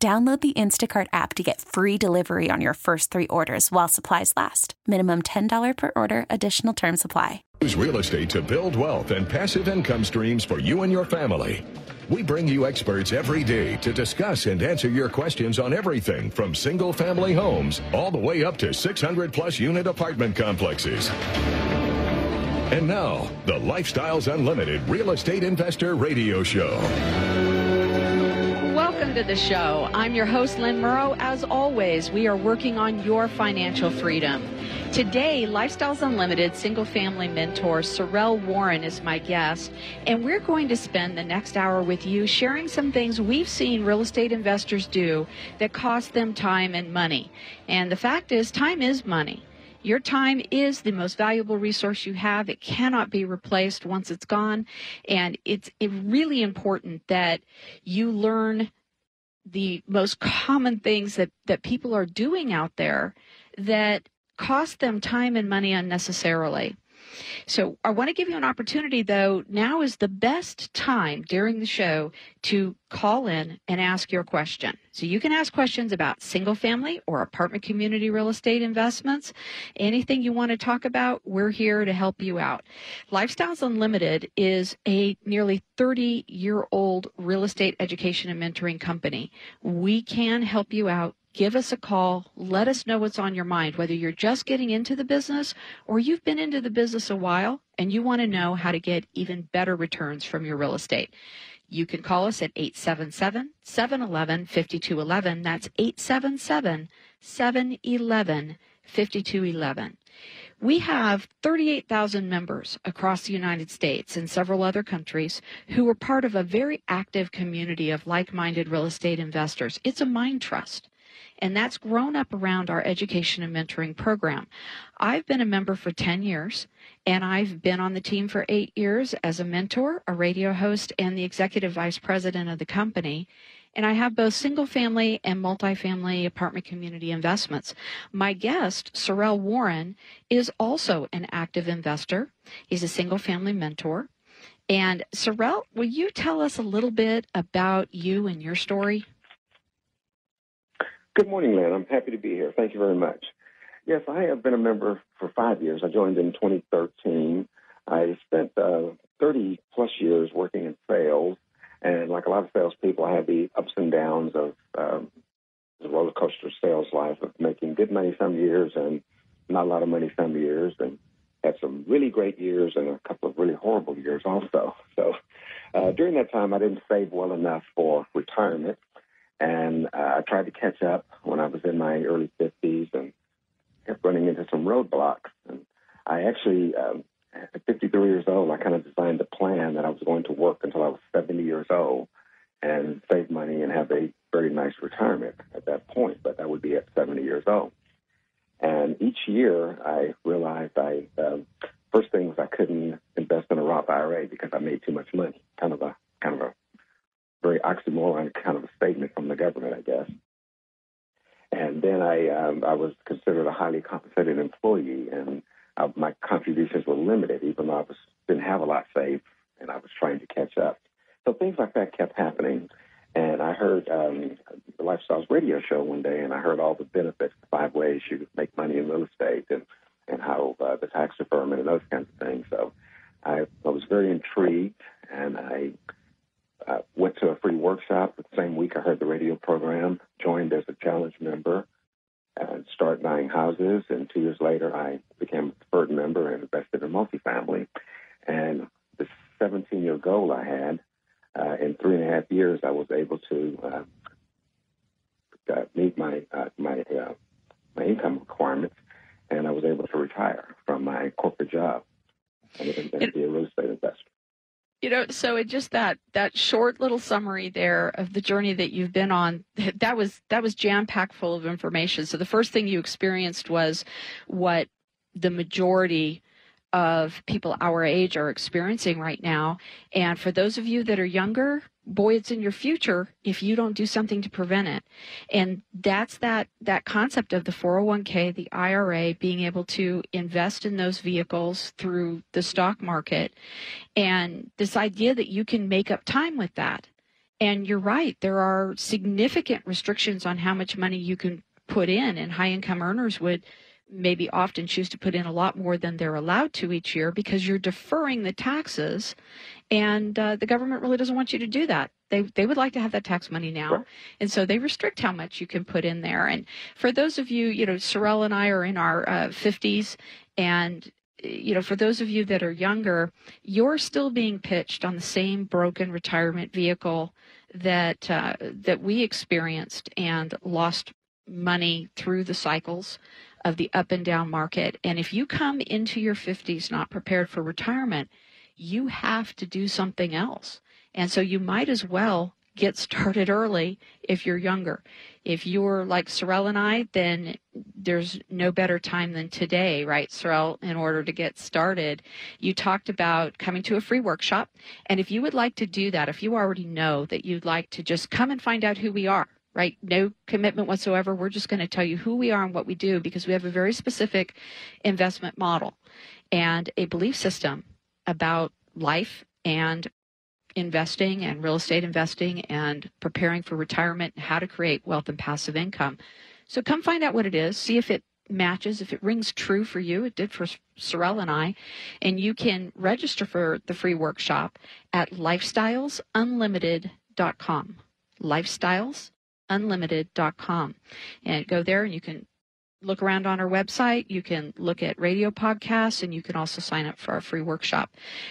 Download the Instacart app to get free delivery on your first three orders while supplies last. Minimum $10 per order, additional term supply. Use real estate to build wealth and passive income streams for you and your family. We bring you experts every day to discuss and answer your questions on everything from single family homes all the way up to 600 plus unit apartment complexes. And now, the Lifestyles Unlimited Real Estate Investor Radio Show. Welcome to the show. I'm your host, Lynn Murrow. As always, we are working on your financial freedom. Today, Lifestyles Unlimited single family mentor Sorrell Warren is my guest, and we're going to spend the next hour with you sharing some things we've seen real estate investors do that cost them time and money. And the fact is, time is money. Your time is the most valuable resource you have. It cannot be replaced once it's gone. And it's really important that you learn the most common things that, that people are doing out there that cost them time and money unnecessarily. So I want to give you an opportunity though. Now is the best time during the show to call in and ask your question. So you can ask questions about single family or apartment community real estate investments. Anything you want to talk about, we're here to help you out. Lifestyles Unlimited is a nearly 30 year old real estate education and mentoring company. We can help you out give us a call. Let us know what's on your mind, whether you're just getting into the business or you've been into the business a while and you want to know how to get even better returns from your real estate. You can call us at 877 711 5211. That's 877 711 5211. We have 38,000 members across the United States and several other countries who are part of a very active community of like minded real estate investors. It's a mind trust and that's grown up around our education and mentoring program. I've been a member for 10 years, and I've been on the team for eight years as a mentor, a radio host, and the executive vice president of the company. And I have both single family and multifamily apartment community investments. My guest, Sorrell Warren, is also an active investor. He's a single family mentor. And Sorrell, will you tell us a little bit about you and your story? Good morning, Lynn. I'm happy to be here. Thank you very much. Yes, I have been a member for five years. I joined in 2013. I spent uh, 30 plus years working in sales, and like a lot of salespeople, I had the ups and downs of um, the roller coaster sales life of making good money some years and not a lot of money some years, and had some really great years and a couple of really horrible years also. So uh, during that time, I didn't save well enough for retirement. And uh, I tried to catch up when I was in my early 50s and kept running into some roadblocks. And I actually, um, at 53 years old, I kind of designed a plan that I was going to work until I was 70 years old and save money and have a very nice retirement at that point. But that would be at 70 years old. And each year, I realized I um, first thing was I couldn't invest in a Roth IRA because I made too much money. Kind of a kind of a very oxymoron kind of a statement from the government, I guess. And then I um, I was considered a highly compensated employee, and uh, my contributions were limited, even though I was didn't have a lot saved, and I was trying to catch up. So things like that kept happening. And I heard um, the Lifestyles radio show one day, and I heard all the benefits, the five ways you make money in real estate, and and how uh, the tax deferment and those kinds of things. So I, I was very intrigued, and I I went to a free workshop the same week I heard the radio program, joined as a challenge member, and started buying houses. And two years later, I became a preferred member and invested in multifamily. And the 17 year goal I had, uh, in three and a half years, I was able to uh, uh, meet my uh, my uh, my income requirements, and I was able to retire from my corporate job and, and be a real estate investor. You know, so it just that that short little summary there of the journey that you've been on, that was that was jam packed full of information. So the first thing you experienced was what the majority of people our age are experiencing right now. And for those of you that are younger, boy, it's in your future if you don't do something to prevent it. And that's that, that concept of the 401k, the IRA, being able to invest in those vehicles through the stock market. And this idea that you can make up time with that. And you're right, there are significant restrictions on how much money you can put in, and high income earners would maybe often choose to put in a lot more than they're allowed to each year because you're deferring the taxes and uh, the government really doesn't want you to do that. They they would like to have that tax money now Sure. and so they restrict how much you can put in there. And for those of you you know sorrel and i are in our uh, 50s and you know for those of you that are younger you're still being pitched on the same broken retirement vehicle that uh, that we experienced and lost money through the cycles of the up and down market. And if you come into your 50s not prepared for retirement, you have to do something else. And so you might as well get started early if you're younger. If you're like Sorrel and I, then there's no better time than today, right, Sorrel, in order to get started. You talked about coming to a free workshop. And if you would like to do that, if you already know that you'd like to just come and find out who we are, right? No commitment whatsoever. We're just going to tell you who we are and what we do because we have a very specific investment model and a belief system about life and investing and real estate investing and preparing for retirement and how to create wealth and passive income. So come find out what it is, see if it matches, if it rings true for you. It did for Sorrel and I. And you can register for the free workshop at lifestylesunlimited.com. Lifestyles unlimited.com. And go there and you can look around on our website. You can look at radio podcasts and you can also sign up for our free workshop.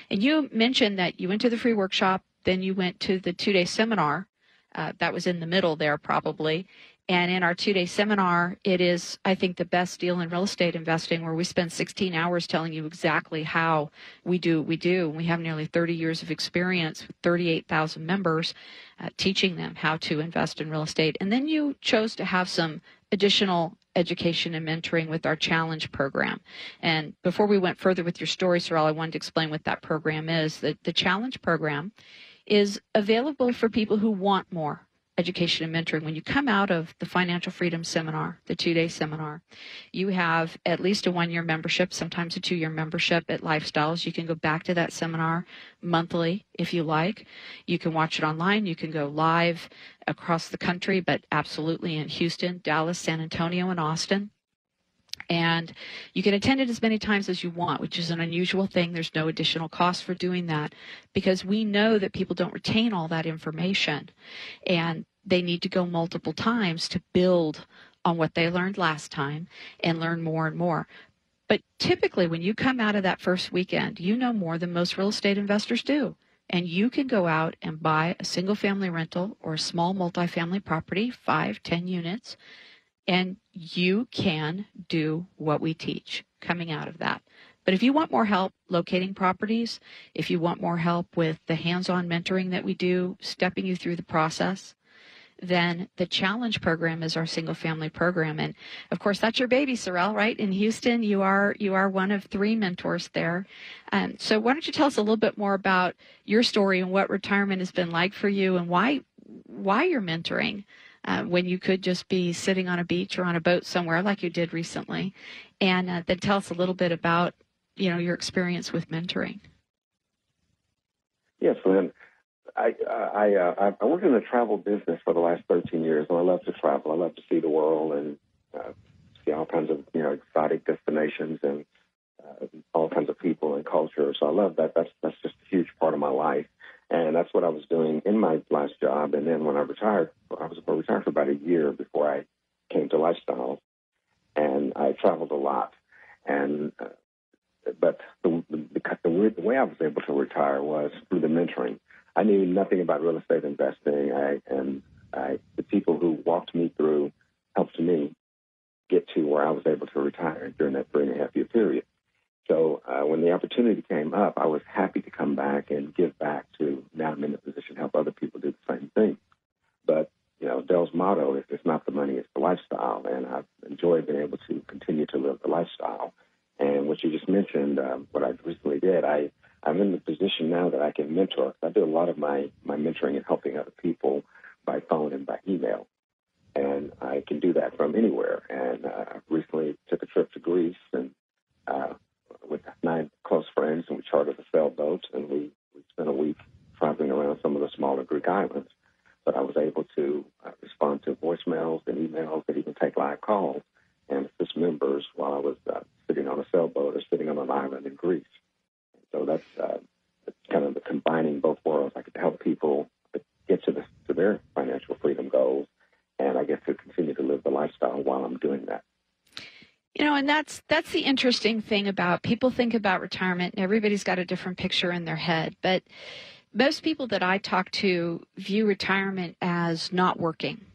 And you mentioned that you went to the free workshop, then you went to the two day seminar. Uh, that was in the middle there, probably. And in our two day seminar, it is, I think, the best deal in real estate investing where we spend 16 hours telling you exactly how we do what we do. We have nearly 30 years of experience with 38,000 members uh, teaching them how to invest in real estate. And then you chose to have some additional education and mentoring with our challenge program. And before we went further with your story, Sorrel, I wanted to explain what that program is. The, the challenge program is available for people who want more education and mentoring. When you come out of the financial freedom seminar, the two day seminar, you have at least a one year membership, sometimes a two year membership at Lifestyles. You can go back to that seminar monthly if you like. You can watch it online. You can go live across the country, but absolutely in Houston, Dallas, San Antonio, and Austin. And you can attend it as many times as you want, which is an unusual thing. There's no additional cost for doing that because we know that people don't retain all that information and they need to go multiple times to build on what they learned last time and learn more and more. But typically, when you come out of that first weekend, you know more than most real estate investors do. And you can go out and buy a single family rental or a small multifamily property, five, ten units, and you can do what we teach coming out of that. But if you want more help locating properties, if you want more help with the hands on mentoring that we do, stepping you through the process, then the challenge program is our single family program. And of course that's your baby sorrel right? In houston you are you are one of three mentors there. Um, so why don't you tell us a little bit more about your story and what retirement has been like for you and why why you're mentoring uh, when you could just be sitting on a beach or on a boat somewhere like you did recently and uh, then tell us a little bit about you know your experience with mentoring Yes, Lynn. I I uh, I worked in the travel business for the last 13 years, and I love to travel. I love to see the world and uh, see all kinds of you know exotic destinations and uh, all kinds of people and culture. So I love that. That's that's just a huge part of my life, and that's what I was doing in my last job. And then when I retired, I was retired for about a year before I came to lifestyle. and I traveled a lot. And uh, but the, the, the, the way I was able to retire was through the mentoring. I knew nothing about real estate investing. I, and I, the people who walked me through helped me get to where I was able to retire during that three and a half year period. So uh, when the opportunity came up, I was happy to come back and give back to. Now I'm in the position to help other people do the same thing. But you know, Del's motto is "It's not the money, it's the lifestyle," and I've enjoyed being able to continue to live the lifestyle. And what you just mentioned, um, what I recently did, I I'm in the position now that I can mentor. I do a lot of my my mentoring and helping other people by phone and by email, and I can do that from anywhere. And uh, I recently took a trip to Greece and uh, close friends, and we chartered a sailboat, and we, we spent a week traveling around some of the smaller Greek islands. But I was able to uh, respond to voicemails and emails and even take live calls and assist members while I was uh, sitting on a sailboat or sitting on an island in Greece. So that's, uh, that's kind of the combining both worlds. I to help people get to, the, to their financial freedom goals, and I get to continue to live the lifestyle while I'm doing that. You know, and that's that's the interesting thing about people think about retirement and everybody's got a different picture in their head, but most people that I talk to view retirement as not working.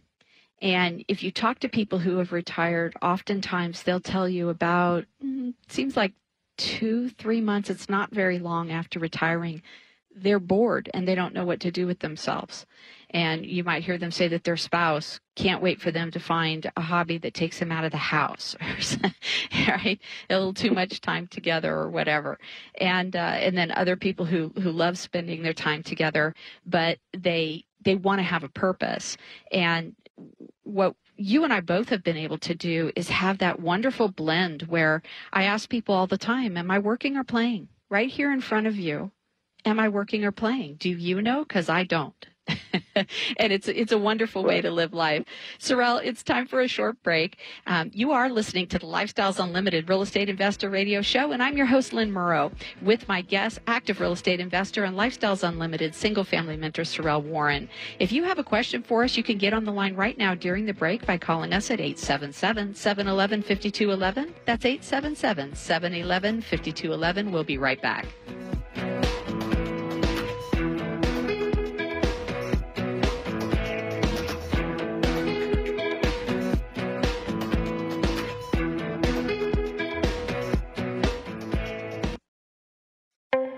And if you talk to people who have retired, oftentimes they'll tell you about mm, seems like 2 3 months, it's not very long after retiring, they're bored and they don't know what to do with themselves. And you might hear them say that their spouse can't wait for them to find a hobby that takes them out of the house, right? A little too much time together or whatever. And uh, and then other people who who love spending their time together, but they they want to have a purpose. And what you and I both have been able to do is have that wonderful blend where I ask people all the time, "Am I working or playing?" Right here in front of you, am I working or playing? Do you know? Because I don't. And it's it's a wonderful way to live life. Sorrel, it's time for a short break. Um, you are listening to the Lifestyles Unlimited Real Estate Investor Radio Show, and I'm your host, Lynn Murrow, with my guest, active real estate investor and Lifestyles Unlimited single family mentor, Sorrel Warren. If you have a question for us, you can get on the line right now during the break by calling us at 877 711 5211. That's 877 711 5211. We'll be right back.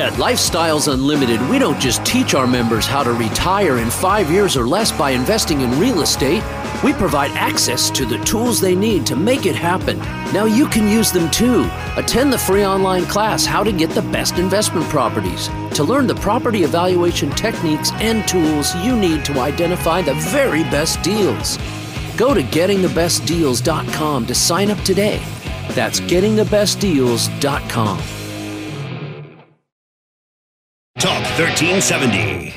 At Lifestyles Unlimited, we don't just teach our members how to retire in five years or less by investing in real estate. We provide access to the tools they need to make it happen. Now you can use them too. Attend the free online class, How to Get the Best Investment Properties, to learn the property evaluation techniques and tools you need to identify the very best deals. Go to gettingthebestdeals.com to sign up today. That's gettingthebestdeals.com. 1370.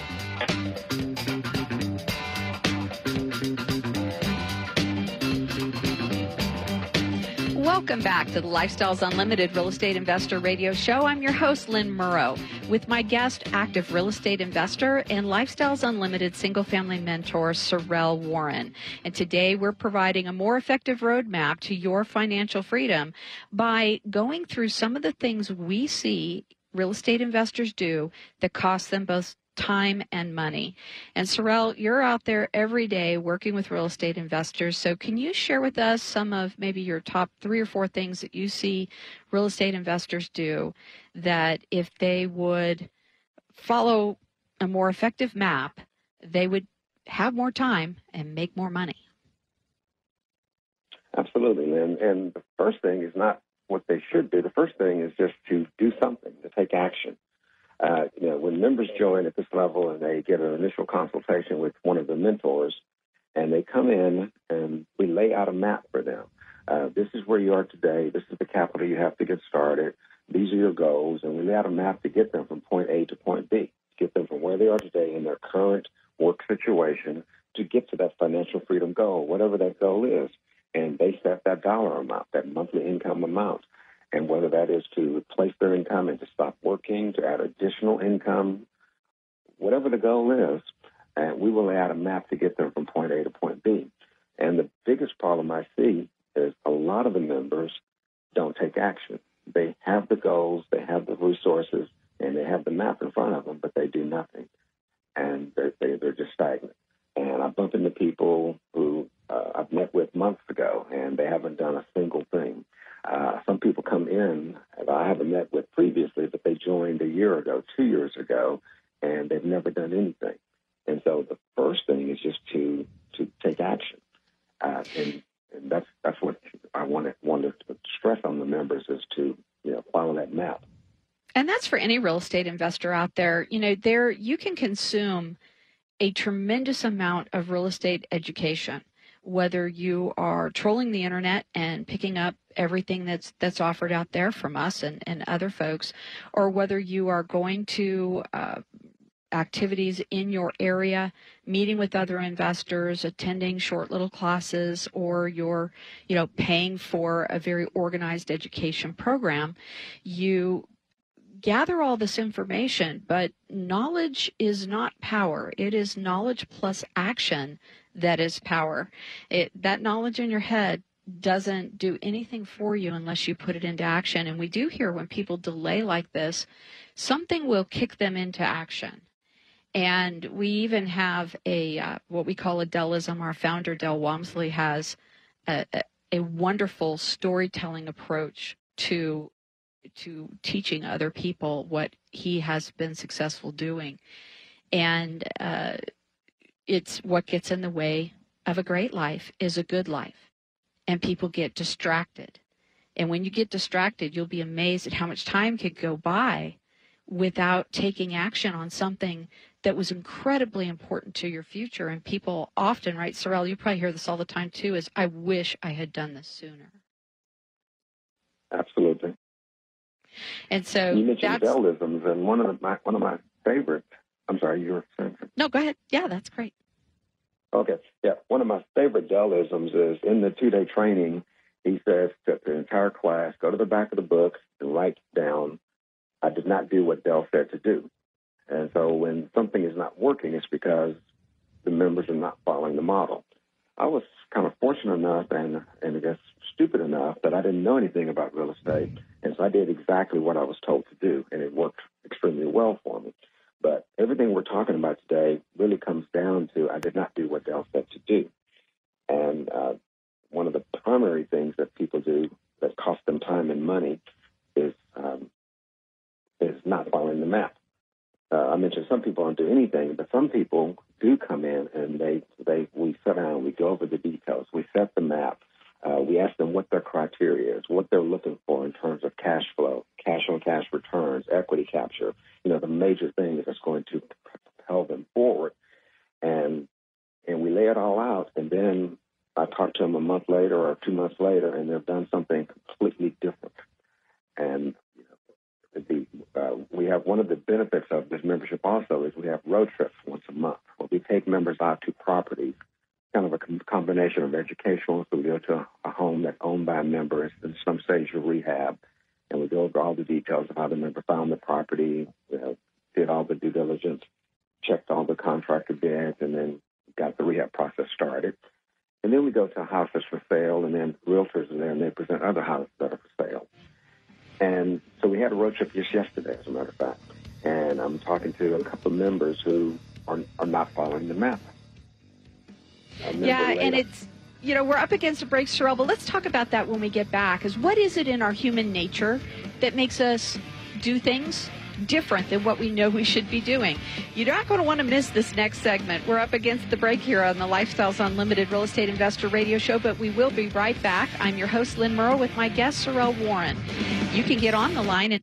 Welcome back to the Lifestyles Unlimited Real Estate Investor Radio Show. I'm your host, Lynn Murrow, with my guest, active real estate investor and Lifestyles Unlimited single family mentor, Sorrel Warren. And today we're providing a more effective roadmap to your financial freedom by going through some of the things we see real estate investors do that costs them both time and money. And Sorrel, you're out there every day working with real estate investors. So can you share with us some of maybe your top three or four things that you see real estate investors do that if they would follow a more effective map, they would have more time and make more money? Absolutely, Lynn. And the first thing is not what they should do. The first thing is just to do something, to take action. Uh, you know, when members join at this level and they get an initial consultation with one of the mentors, and they come in and we lay out a map for them. Uh, this is where you are today. This is the capital you have to get started. These are your goals, and we lay out a map to get them from point A to point B, to get them from where they are today in their current work situation to get to that financial freedom goal, whatever that goal is and they set that dollar amount, that monthly income amount. And whether that is to replace their income and to stop working, to add additional income, whatever the goal is, and we will out a map to get them from point A to point B. And the biggest problem I see is a lot of the members don't take action. They have the goals, they have the resources, and they have the map in front of them, but they do nothing. And they're, they, they're just stagnant. And I bump into people uh, with months ago, and they haven't done a single thing. Uh, some people come in that I haven't met with previously, but they joined a year ago, two years ago, and they've never done anything. And so the first thing is just to to take action, uh, and, and that's that's what I wanted wanted to stress on the members is to you know follow that map. And that's for any real estate investor out there. You know, there you can consume a tremendous amount of real estate education whether you are trolling the internet and picking up everything that's that's offered out there from us and, and other folks, or whether you are going to uh, activities in your area, meeting with other investors, attending short little classes, or you're, you know, paying for a very organized education program, you gather all this information, but knowledge is not power. It is knowledge plus action that is power. It, that knowledge in your head doesn't do anything for you unless you put it into action. And we do hear when people delay like this, something will kick them into action. And we even have a uh, what we call a Dellism. Our founder, Del Walmsley, has a, a, a wonderful storytelling approach to to teaching other people what he has been successful doing. And uh, it's what gets in the way of a great life is a good life. And people get distracted. And when you get distracted, you'll be amazed at how much time could go by without taking action on something that was incredibly important to your future. And people often, right, Sorrell, you probably hear this all the time too, is I wish I had done this sooner. Absolutely. And so you mentioned Dellisms, and one of the, my one of my favorite. I'm sorry, you were saying. No, go ahead. Yeah, that's great. Okay, yeah, one of my favorite Dellisms is in the two-day training. He says to the entire class, go to the back of the book and write down, I did not do what Del said to do. And so when something is not working, it's because the members are not following the model. I was kind of fortunate enough and, and I guess stupid enough that I didn't know anything about real estate. And so I did exactly what I was told to do, and it worked extremely well for me. But everything we're talking about today really comes down to I did not do what Del said to do. And uh, one of the primary things that people do that cost them time and money is um, is not following the map. Uh, I mentioned some people don't do anything, but some people do come in and they they we sit down, we go over the details, we set the map, uh, we ask them what their criteria is, what they're looking for in terms of cash flow, cash on cash returns, equity capture. You know, the major things that's going to propel them forward, and and we lay it all out, and then I talk to them a month later or two months later, and they've done something completely different. And you know, the, uh, we have one of the benefits of this membership also is we have road trips once a month where we take members out to properties kind of a combination of educational. So we go to a home that's owned by a member in some stage of rehab, and we go over all the details of how the member found the property, you know, did all the due diligence, checked all the contractor bids, and then got the rehab process started. And then we go to a house that's for sale, and then realtors are there, and they present other houses that are for sale. And so we had a road trip just yesterday, as a matter of fact. And I'm talking to a couple of members who are, are not following the map. Yeah, and it's you know we're up against a break, Sorrell, but let's talk about that when we get back. Is what is it in our human nature that makes us do things different than what we know we should be doing. You're not going to want to miss this next segment. We're up against the break here on the Lifestyles Unlimited Real Estate Investor Radio Show, but we will be right back. I'm your host, Lynn Murrow, with my guest, Sorrell Warren. You can get on the line and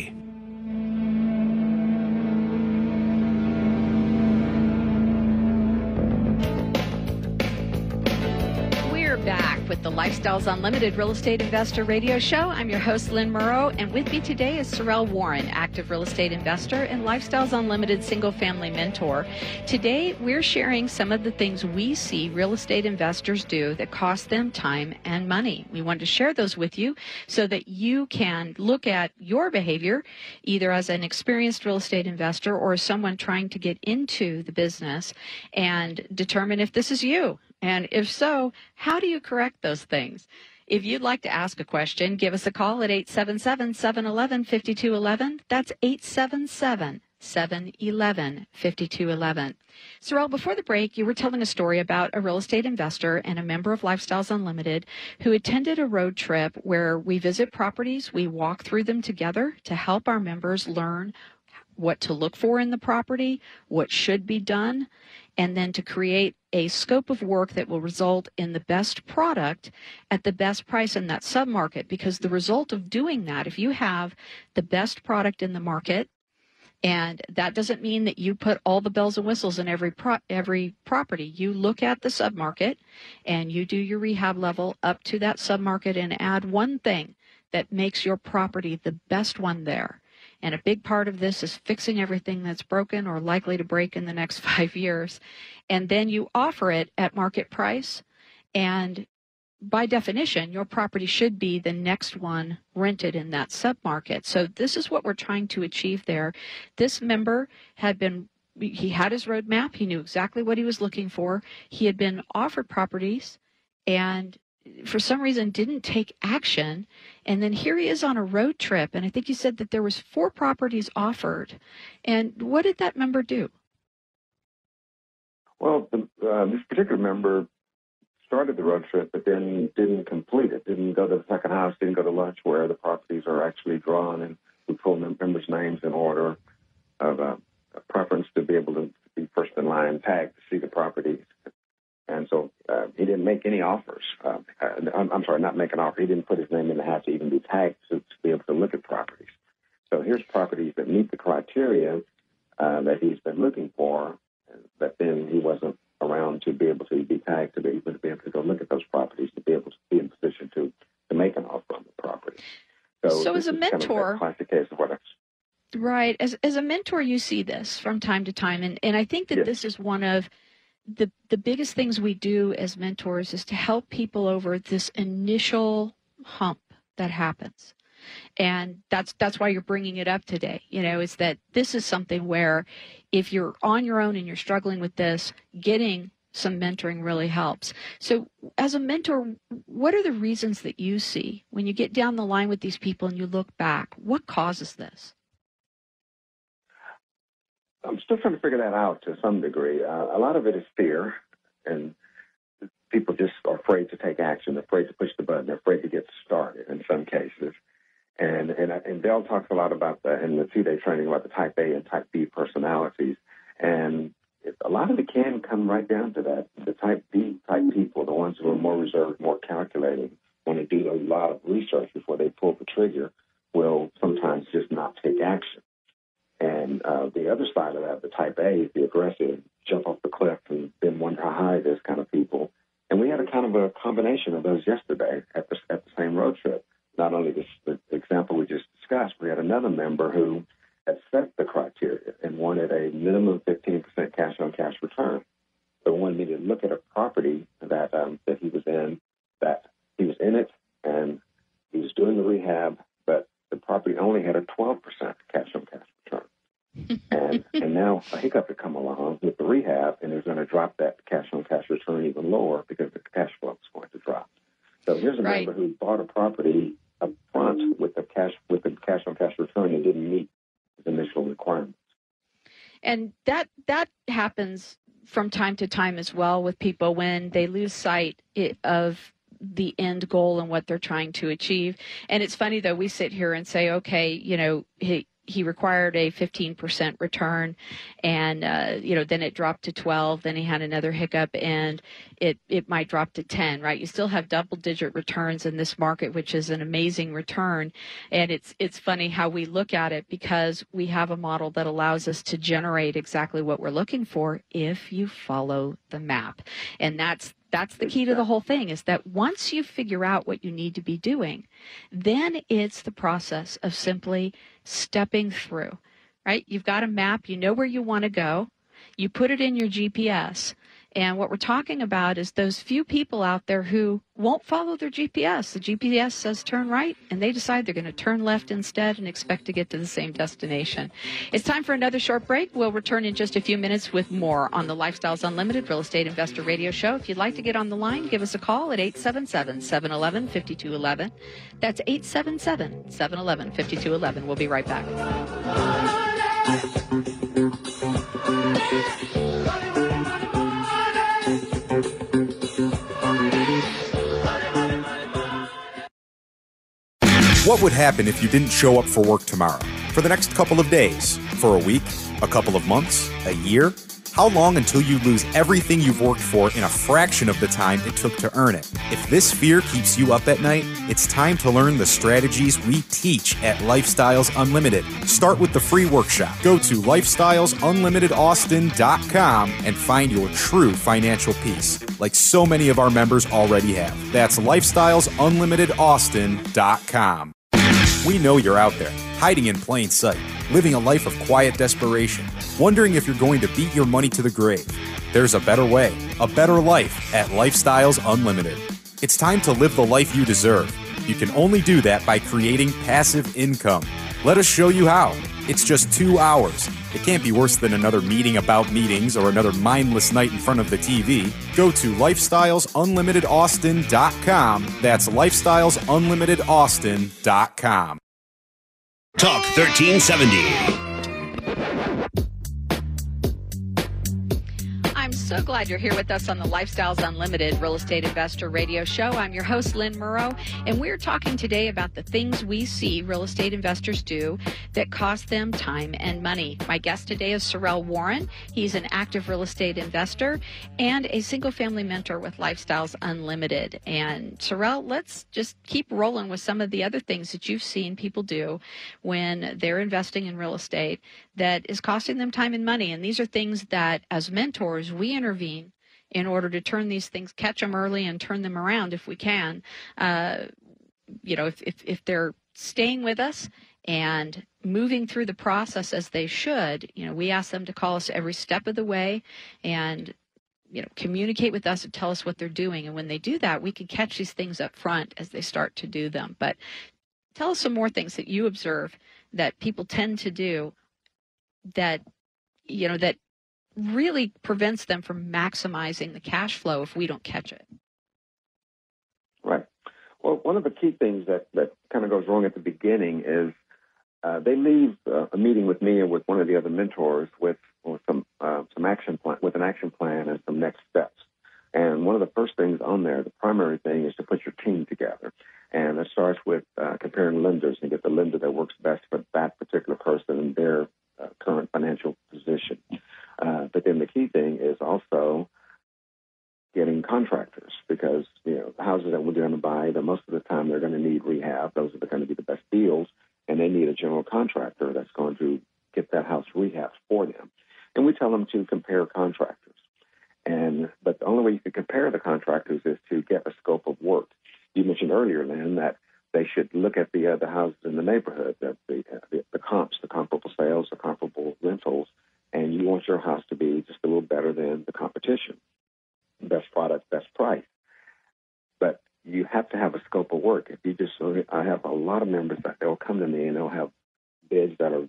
Lifestyles Unlimited Real Estate Investor Radio Show. I'm your host, Lynn Murrow, and with me today is Sorrell Warren, active real estate investor and Lifestyles Unlimited single family mentor. Today, we're sharing some of the things we see real estate investors do that cost them time and money. We want to share those with you so that you can look at your behavior either as an experienced real estate investor or someone trying to get into the business and determine if this is you. And if so, how do you correct those things? If you'd like to ask a question, give us a call at 877 711 5211. That's 877 711 5211. Sorrell, before the break, you were telling a story about a real estate investor and a member of Lifestyles Unlimited who attended a road trip where we visit properties, we walk through them together to help our members learn what to look for in the property, what should be done, and then to create a scope of work that will result in the best product at the best price in that submarket. Because the result of doing that, if you have the best product in the market, and that doesn't mean that you put all the bells and whistles in every pro- every property. You look at the submarket and you do your rehab level up to that submarket and add one thing that makes your property the best one there. And a big part of this is fixing everything that's broken or likely to break in the next five years. And then you offer it at market price. And by definition, your property should be the next one rented in that submarket. So this is what we're trying to achieve there. This member had been he had his roadmap. He knew exactly what he was looking for. He had been offered properties and for some reason didn't take action and then here he is on a road trip and i think you said that there was four properties offered and what did that member do Well, the, uh, this particular member started the road trip, but then didn't complete it. Didn't go to the second house. Didn't go to lunch where the properties are actually drawn, and we pull members' names in order of uh, preference to be able to be first in line, tagged to see the properties. And so uh, he didn't make any offers. Uh, uh, I'm, I'm sorry, not make an offer. He didn't put his name in the hat to even be tagged to, to be able to look at properties. So here's properties that meet the criteria uh, that he's been looking for, but then he wasn't around to be able to be tagged to be able to be able to go look at those properties to be able to be in position to to make an offer on the property. So this as a is kind of mentor- classic case of what I Right. As as a mentor, you see this from time to time, and and I think that Yes. this is one of the the biggest things we do as mentors is to help people over this initial hump that happens, and that's that's why you're bringing it up today. You know, is that this is something where if you're on your own and you're struggling with this, getting some mentoring really helps. So, as a mentor, what are the reasons that you see when you get down the line with these people and you look back? What causes this? I'm still trying to figure that out to some degree. Uh, a lot of it is fear, and people just are afraid to take action, afraid to push the button, they're afraid to get started in some cases. And and and Del talks a lot about that in the two-day training about the Type A and Type B personalities, and a lot of it can come right down to that. The Type B type people, the ones who are more reserved, more calculating, want to do a lot of research before they pull the trigger, will sometimes just not take action. And uh, the other side of that, the type A, the aggressive, jump off the cliff and then wonder how high this kind of people. And we had a kind of a combination of those yesterday at the, at the same road trip. Not only this, the example we just discussed, we had another member who had set the criteria and wanted a minimum 15% cash on cash return. but wanted me to look at a property that um, that he was in, that he was in it, and he was doing the rehab, but the property only had a 12% cash on cash. And and now a hiccup had come along with the rehab, and they're going to drop that cash on cash return even lower because the cash flow is going to drop. So here's a Right. member who bought a property up front with the cash with the cash on cash return and didn't meet his initial requirements. and that that happens from time to time as well with people when they lose sight of the end goal and what they're trying to achieve and it's funny though we sit here and say okay you know he he required a 15% return and uh, you know then it dropped to 12 then he had another hiccup and it it might drop to 10 right? You still have double digit returns in this market which is an amazing return and it's it's funny how we look at it because we have a model that allows us to generate exactly what we're looking for if you follow the map and that's that's the key to the whole thing is that once you figure out what you need to be doing then it's the process of simply stepping through right you've got a map you know where you want to go you put it in your GPS. And what we're talking about is those few people out there who won't follow their GPS. The GPS says turn right, and they decide they're going to turn left instead and expect to get to the same destination. It's time for another short break. We'll return in just a few minutes with more on the Lifestyles Unlimited Real Estate Investor Radio Show. If you'd like to get on the line, give us a call at 877 711 5211. That's 877 711 5211. We'll be right back. What would happen if you didn't show up for work tomorrow? For the next couple of days? For a week? A couple of months? A year? How long until you lose everything you've worked for in a fraction of the time it took to earn it? If this fear keeps you up at night, it's time to learn the strategies we teach at Lifestyles Unlimited. Start with the free workshop. Go to lifestylesunlimitedaustin.com and find your true financial peace, like so many of our members already have. That's lifestylesunlimitedaustin.com. We know you're out there, hiding in plain sight, living a life of quiet desperation, wondering if you're going to beat your money to the grave. There's a better way, a better life at Lifestyles Unlimited. It's time to live the life you deserve. You can only do that by creating passive income. Let us show you how. It's just two hours. It can't be worse than another meeting about meetings or another mindless night in front of the TV. Go to lifestylesunlimitedaustin.com. That's lifestylesunlimitedaustin.com. Talk 1370. So glad you're here with us on the Lifestyles Unlimited Real Estate Investor Radio Show. I'm your host, Lynn Murrow, and we're talking today about the things we see real estate investors do that cost them time and money. My guest today is Sorrell Warren. He's an active real estate investor and a single family mentor with Lifestyles Unlimited. And Sorrell, let's just keep rolling with some of the other things that you've seen people do when they're investing in real estate that is costing them time and money. And these are things that, as mentors, we intervene in order to turn these things, catch them early, and turn them around if we can. Uh, you know, if, if if they're staying with us and moving through the process as they should, you know, we ask them to call us every step of the way and you know communicate with us and tell us what they're doing and when they do that we can catch these things up front as they start to do them but tell us some more things that you observe that people tend to do that you know that really prevents them from maximizing the cash flow if we don't catch it Right. Well, one of the key things that, that kind of goes wrong at the beginning is uh, they leave uh, a meeting with me or with one of the other mentors with, with some uh, some action plan with an action plan and some next steps. And one of the first things on there, the primary thing, is to put your team together. And it starts with uh, comparing lenders and get the lender that works best for that particular person and their uh, current financial position. Uh, but then the key thing is also getting contractors because you know the houses that we're going to buy, that most of the time they're going to need rehab. Those are going to be the best deals, and they need a general contractor that's going to get that house rehabbed for them. And we tell them to compare contractors. And but the only way you can compare the contractors is to get a scope of work. You mentioned earlier, Lynn, that they should look at the uh, other houses in the neighborhood, the, the, the comps, the comparable sales, the comparable rentals, and you want your house to be just a little better than the competition. Best product, best price. But you have to have a scope of work. If you just, uh, I have a lot of members that they'll come to me and they'll have bids that are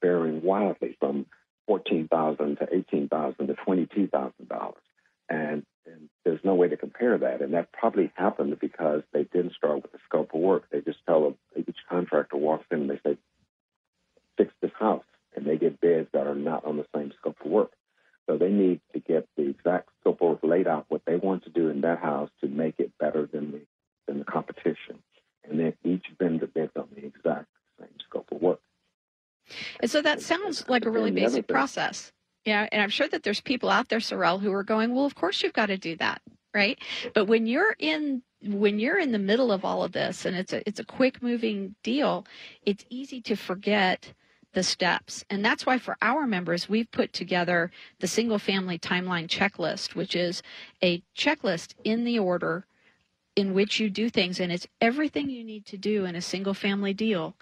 varying wildly from fourteen thousand to eighteen thousand to twenty-two thousand dollars, and and there's no way to compare that. And that probably happened because they didn't start with the scope of work. They just tell them, each contractor walks in and they say, fix this house. And they get bids that are not on the same scope of work. So they need to get the exact scope of work laid out, what they want to do in that house to make it better than the, than the competition. And then each vendor bids on the exact same scope of work. And so that sounds like a really basic process. Yeah, and I'm sure that there's people out there, Sorrel, who are going, well, of course you've got to do that, right? But when you're in when you're in the middle of all of this and it's a it's a quick moving deal, it's easy to forget the steps. And that's why for our members, we've put together the single family timeline checklist, which is a checklist in the order in which you do things. And it's everything you need to do in a single family deal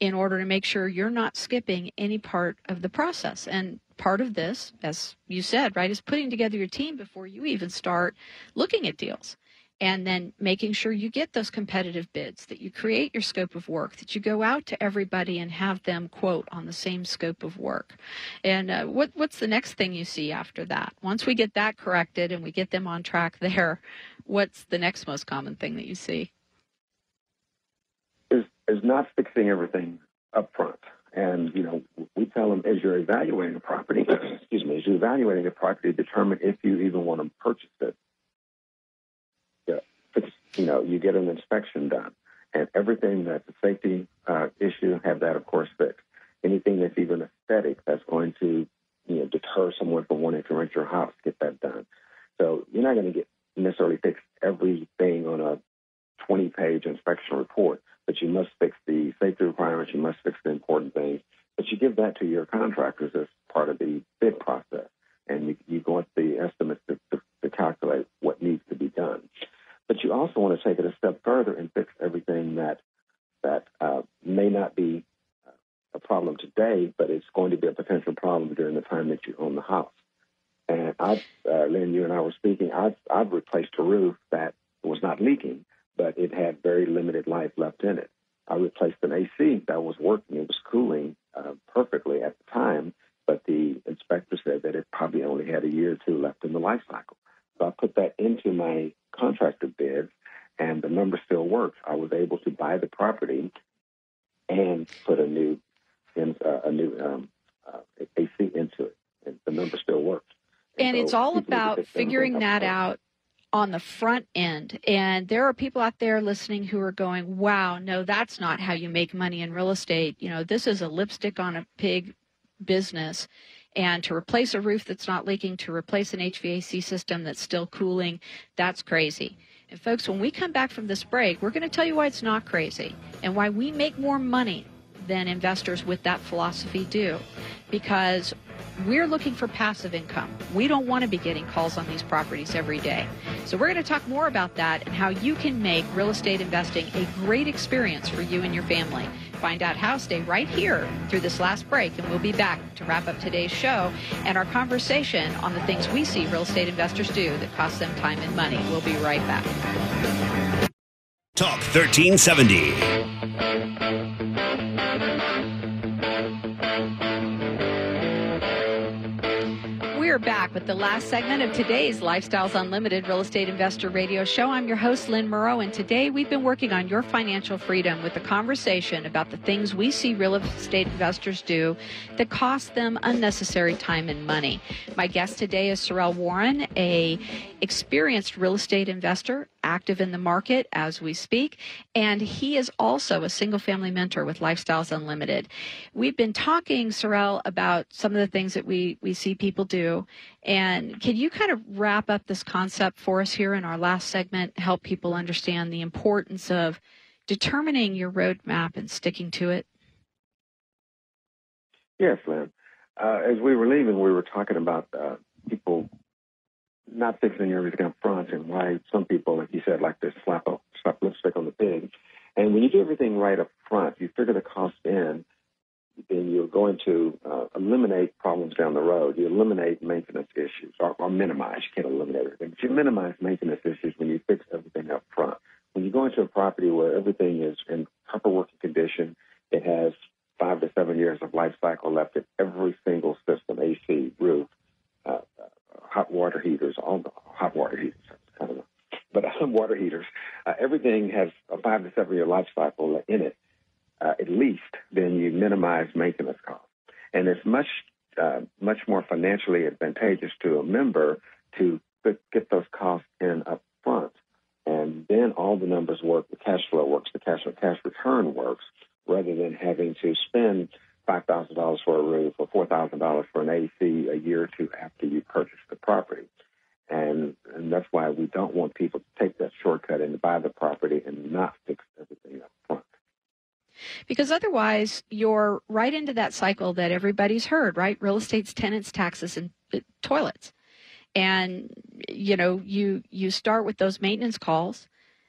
in order to make sure you're not skipping any part of the process. And part of this, as you said, right, is putting together your team before you even start looking at deals. And then making sure you get those competitive bids, that you create your scope of work, that you go out to everybody and have them quote on the same scope of work. And uh, what, what's the next thing you see after that? Once we get that corrected and we get them on track there, what's the next most common thing that you see? Is, not fixing everything up front. And, you know, we tell them as you're evaluating a property, excuse me, as you're evaluating a property, determine if you even want to purchase it. Yeah, you know, you get an inspection done. And everything that's a safety uh, issue, have that, of course, fixed. Anything that's even aesthetic that's going to, you know, deter someone from wanting to rent your house, get that done. So you're not going to get necessarily fix everything on a 20-page inspection report, but you must fix the safety requirements, you must fix the important things. But you give that to your contractors as part of the bid process, and you, you go into the estimates to, to, to calculate what needs to be done. But you also want to take it a step further and fix everything that that uh, may not be a problem today, but it's going to be a potential problem during the time that you own the house. And I've, uh, Lynn, you and I were speaking. I've I've replaced a roof that was not leaking, but it had very limited life left in it. I replaced an AC that was working. It was cooling uh, perfectly at the time, but the inspector said that it probably only had a year or two left in the life cycle. So I put that into my contractor bids, and the number still works. I was able to buy the property and put a new uh, a new um, uh, AC into it, and the number still works. And, and so it's all about figuring that out on the front end. And there are people out there listening who are going, wow, no, that's not how you make money in real estate. You know, this is a lipstick on a pig business. And to replace a roof that's not leaking, to replace an HVAC system that's still cooling, that's crazy. And folks, when we come back from this break, we're going to tell you why it's not crazy and why we make more money than investors with that philosophy do. Because we're looking for passive income. We don't want to be getting calls on these properties every day. So we're going to talk more about that and how you can make real estate investing a great experience for you and your family. Find out how, stay right here through this last break, and we'll be back to wrap up today's show and our conversation on the things we see real estate investors do that cost them time and money. We'll be right back. Talk 1370. We're back with the last segment of today's Lifestyles Unlimited Real Estate Investor Radio Show. I'm your host, Lynn Murrow, and today we've been working on your financial freedom with a conversation about the things we see real estate investors do that cost them unnecessary time and money. My guest today is Sorrel Warren, a experienced real estate investor, active in the market as we speak, and he is also a single family mentor with Lifestyles Unlimited. We've been talking, Sorrel, about some of the things that we, we see people do. And can you kind of wrap up this concept for us here in our last segment, help people understand the importance of determining your roadmap and sticking to it? Yes, Lynn. Uh, as we were leaving, we were talking about uh, people not fixing everything up front and why some people, like you said, like to slap a slap lipstick on the pig. And when you do everything right up front, you figure the cost in, then you're going to uh, eliminate problems down the road. You eliminate maintenance issues or, or minimize. You can't eliminate everything, but you minimize maintenance issues when you fix everything up front. when you go into a property where everything is in proper working condition, it has five to seven years of life cycle left in every single system, AC, roof, uh, hot water heaters, all the hot water heaters, kind of, but uh, water heaters. Uh, everything has a five to seven year life cycle in it, uh, at least. Then you minimize maintenance costs, and it's much uh, much more financially advantageous to a member to get those costs in up front. And then all the numbers work, the cash flow works, the cash on cash return works, rather than having to spend $5,000 for a roof or $4,000 for an AC a year or two after you purchase the property. And, and that's why we don't want people to take that shortcut and buy the property and not fix everything up front. Because otherwise, you're right into that cycle that everybody's heard, right? Real estate's tenants, taxes, and uh, toilets. And you know, you you start with those maintenance calls,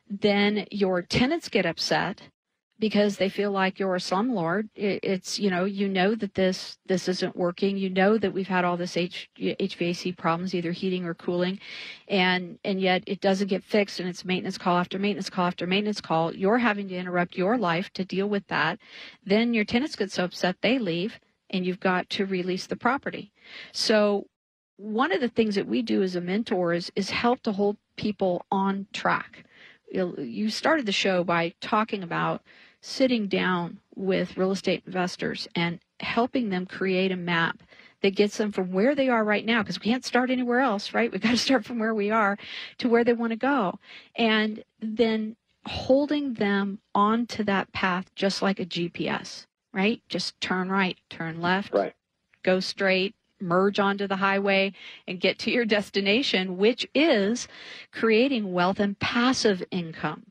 then your tenants get upset because they feel like you're a slumlord. It's you know you know that this this isn't working. You know that we've had all this H, HVAC problems, either heating or cooling, and and yet it doesn't get fixed, and it's maintenance call after maintenance call after maintenance call. You're having to interrupt your life to deal with that. Then your tenants get so upset they leave, and you've got to release the property. So one of the things that we do as a mentor is is help to hold people on track. You started the show by talking about sitting down with real estate investors and helping them create a map that gets them from where they are right now because we can't start anywhere else right? We've got to start from where we are to where they want to go. And then holding them onto that path just like a gps right? Just turn right turn left right. go straight merge onto the highway and get to your destination which is creating wealth and passive income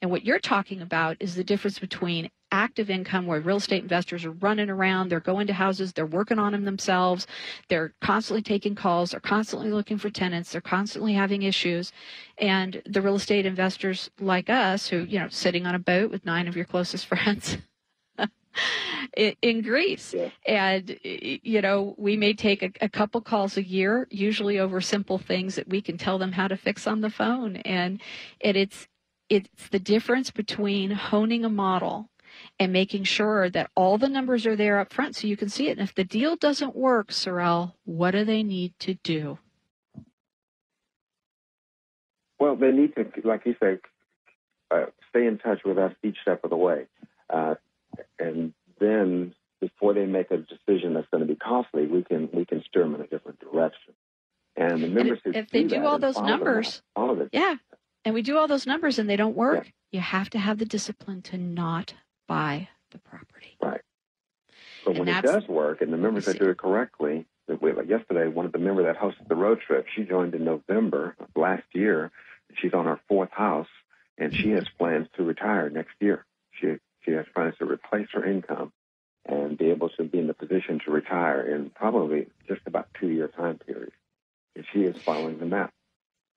and what you're talking about is the difference between active income where real estate investors are running around, they're going to houses, they're working on them themselves, they're constantly taking calls, they're constantly looking for tenants, they're constantly having issues. And the real estate investors like us who, you know, sitting on a boat with nine of your closest friends in Greece. Yeah. And, you know, we may take a, a, couple calls a year, usually over simple things that we can tell them how to fix on the phone. And, and it's, it's the difference between honing a model and making sure that all the numbers are there up front so you can see it. And if the deal doesn't work, Sorrel, what do they need to do? Well, they need to, like you say, uh, stay in touch with us each step of the way. Uh, and then before they make a decision that's going to be costly, we can we can steer them in a different direction. And the members and if, if they do, do all those numbers, all of it, yeah, and we do all those numbers and they don't work, yeah. you have to have the discipline to not buy the property. Right. But and when it does work and the members that do it correctly, like yesterday, one of the members that hosted the road trip, she joined in November of last year. She's on her fourth house, and she has plans to retire next year. She she has plans to replace her income and be able to be in the position to retire in probably just about two year time period. And she is following the map.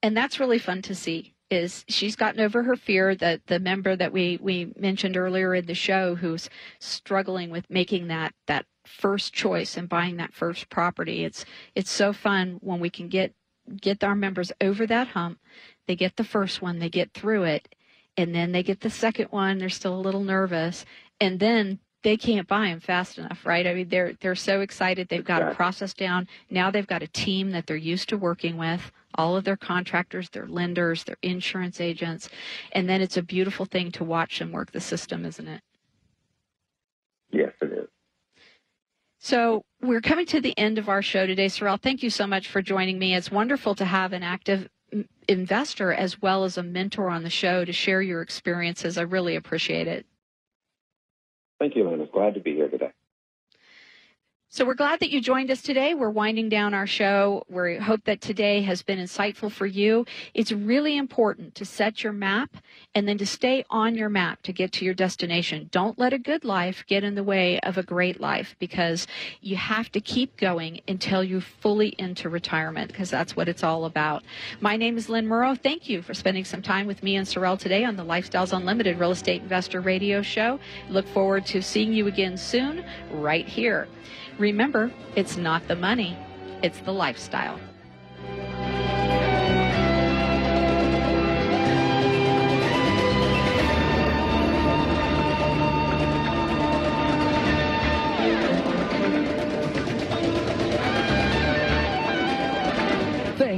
And that's really fun to see is she's gotten over her fear that the member that we we mentioned earlier in the show who's struggling with making that that first choice and buying that first property it's it's so fun when we can get get our members over that hump they get the first one they get through it and then they get the second one they're still a little nervous and then they can't buy them fast enough, right? I mean, they're they're so excited. They've got a process down. Now they've got a team that they're used to working with. All of their contractors, their lenders, their insurance agents, and then it's a beautiful thing to watch them work the system, isn't it? Yes, it is. So we're coming to the end of our show today, Sorrel. Thank you so much for joining me. It's wonderful to have an active investor as well as a mentor on the show to share your experiences. I really appreciate it. Thank you, Lynn. glad to be here today. So we're glad that you joined us today. We're winding down our show. We hope that today has been insightful for you. It's really important to set your map and then to stay on your map to get to your destination. Don't let a good life get in the way of a great life because you have to keep going until you're fully into retirement because that's what it's all about. My name is Lynn Murrow. Thank you for spending some time with me and Sorrel today on the Lifestyles Unlimited Real Estate Investor Radio Show. Look forward to seeing you again soon right here. Remember, it's not the money, it's the lifestyle.